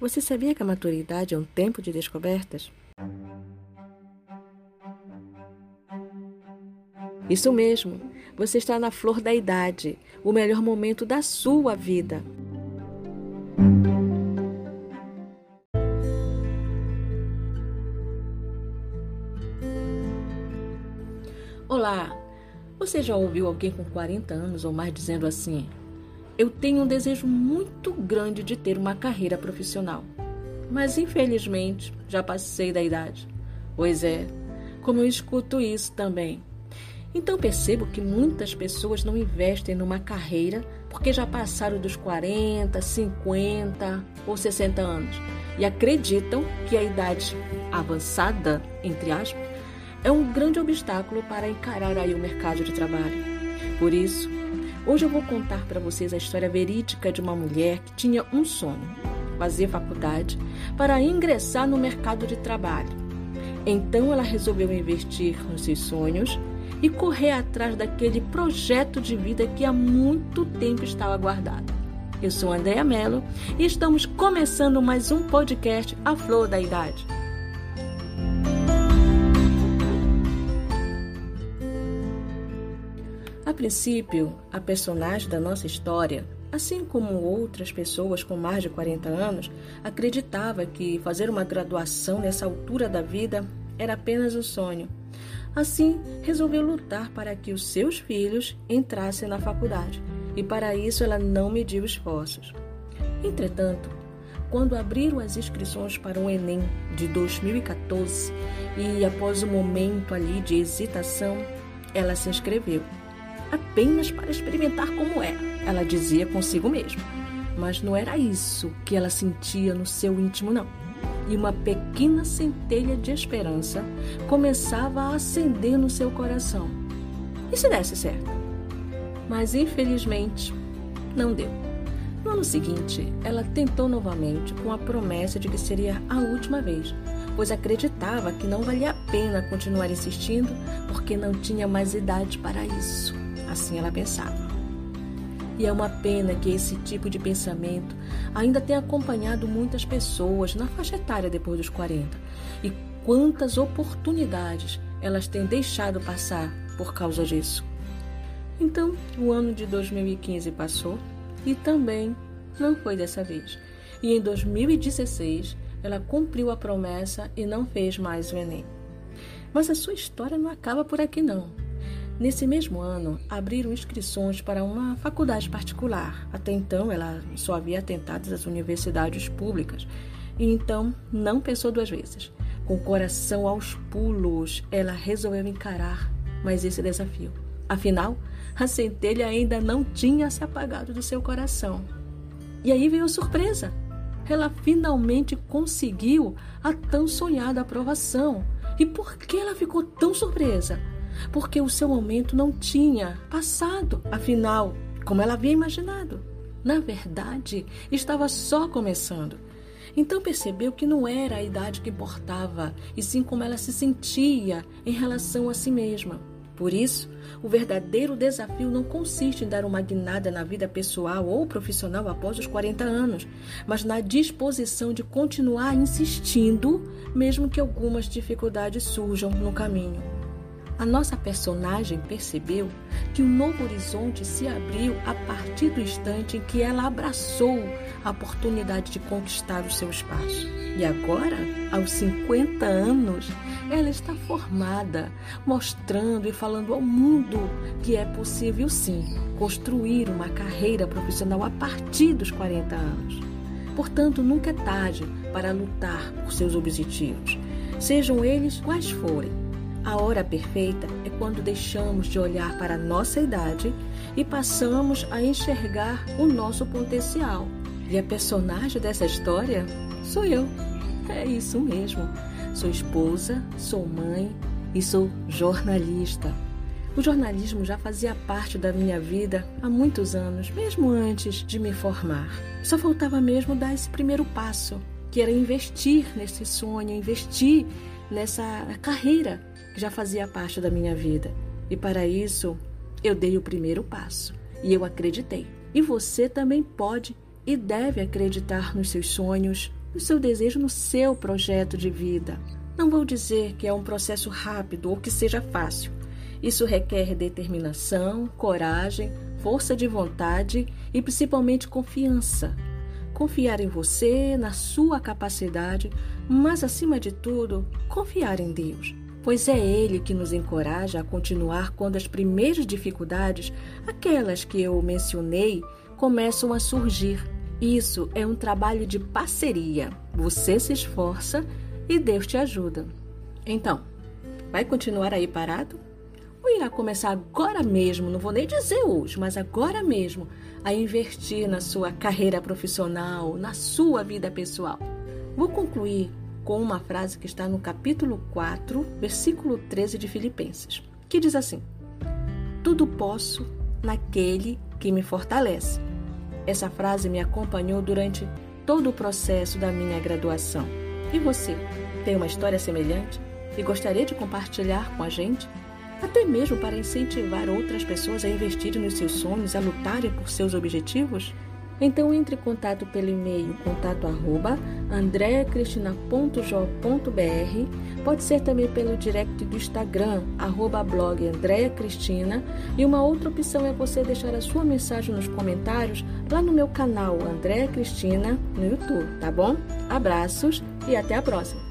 Você sabia que a maturidade é um tempo de descobertas? Isso mesmo, você está na flor da idade, o melhor momento da sua vida. Olá! Você já ouviu alguém com 40 anos ou mais dizendo assim: eu tenho um desejo muito grande de ter uma carreira profissional, mas infelizmente já passei da idade. Pois é, como eu escuto isso também. Então percebo que muitas pessoas não investem numa carreira porque já passaram dos 40, 50 ou 60 anos e acreditam que a idade avançada, entre aspas, é um grande obstáculo para encarar aí o mercado de trabalho. Por isso, Hoje eu vou contar para vocês a história verídica de uma mulher que tinha um sonho: fazer faculdade para ingressar no mercado de trabalho. Então ela resolveu investir nos seus sonhos e correr atrás daquele projeto de vida que há muito tempo estava guardado. Eu sou Andréa Mello e estamos começando mais um podcast A Flor da Idade. Princípio, a personagem da nossa história, assim como outras pessoas com mais de 40 anos, acreditava que fazer uma graduação nessa altura da vida era apenas um sonho. Assim, resolveu lutar para que os seus filhos entrassem na faculdade, e para isso ela não mediu esforços. Entretanto, quando abriram as inscrições para o Enem de 2014 e após um momento ali de hesitação, ela se inscreveu apenas para experimentar como é, ela dizia consigo mesma. Mas não era isso que ela sentia no seu íntimo, não. E uma pequena centelha de esperança começava a acender no seu coração. E se desse certo? Mas infelizmente, não deu. No ano seguinte, ela tentou novamente com a promessa de que seria a última vez, pois acreditava que não valia a pena continuar insistindo porque não tinha mais idade para isso. Assim ela pensava. E é uma pena que esse tipo de pensamento ainda tenha acompanhado muitas pessoas na faixa etária depois dos 40. E quantas oportunidades elas têm deixado passar por causa disso. Então, o ano de 2015 passou e também não foi dessa vez. E em 2016, ela cumpriu a promessa e não fez mais o Enem. Mas a sua história não acaba por aqui não. Nesse mesmo ano, abriram inscrições para uma faculdade particular. Até então, ela só havia tentado as universidades públicas. E então, não pensou duas vezes. Com o coração aos pulos, ela resolveu encarar mais esse desafio. Afinal, a centelha ainda não tinha se apagado do seu coração. E aí veio a surpresa. Ela finalmente conseguiu a tão sonhada aprovação. E por que ela ficou tão surpresa? Porque o seu momento não tinha passado, afinal, como ela havia imaginado. Na verdade, estava só começando. Então percebeu que não era a idade que importava, e sim como ela se sentia em relação a si mesma. Por isso, o verdadeiro desafio não consiste em dar uma guinada na vida pessoal ou profissional após os 40 anos, mas na disposição de continuar insistindo, mesmo que algumas dificuldades surjam no caminho a nossa personagem percebeu que um novo horizonte se abriu a partir do instante em que ela abraçou a oportunidade de conquistar o seu espaço. E agora, aos 50 anos, ela está formada, mostrando e falando ao mundo que é possível sim construir uma carreira profissional a partir dos 40 anos. Portanto, nunca é tarde para lutar por seus objetivos, sejam eles quais forem. A hora perfeita é quando deixamos de olhar para a nossa idade e passamos a enxergar o nosso potencial. E a personagem dessa história sou eu. É isso mesmo. Sou esposa, sou mãe e sou jornalista. O jornalismo já fazia parte da minha vida há muitos anos, mesmo antes de me formar. Só faltava mesmo dar esse primeiro passo, que era investir nesse sonho, investir nessa carreira que já fazia parte da minha vida. E para isso, eu dei o primeiro passo e eu acreditei. E você também pode e deve acreditar nos seus sonhos, no seu desejo, no seu projeto de vida. Não vou dizer que é um processo rápido ou que seja fácil. Isso requer determinação, coragem, força de vontade e principalmente confiança. Confiar em você, na sua capacidade, mas acima de tudo, confiar em Deus pois é Ele que nos encoraja a continuar quando as primeiras dificuldades, aquelas que eu mencionei, começam a surgir. Isso é um trabalho de parceria. Você se esforça e Deus te ajuda. Então, vai continuar aí parado? Ou irá começar agora mesmo, não vou nem dizer hoje, mas agora mesmo, a investir na sua carreira profissional, na sua vida pessoal? Vou concluir com uma frase que está no capítulo 4, versículo 13 de Filipenses, que diz assim: Tudo posso naquele que me fortalece. Essa frase me acompanhou durante todo o processo da minha graduação. E você, tem uma história semelhante e gostaria de compartilhar com a gente? Até mesmo para incentivar outras pessoas a investirem nos seus sonhos, a lutarem por seus objetivos? Então entre em contato pelo e-mail contato arroba Pode ser também pelo direct do Instagram, arroba blog Andrea Cristina. E uma outra opção é você deixar a sua mensagem nos comentários lá no meu canal Andrea Cristina no YouTube, tá bom? Abraços e até a próxima!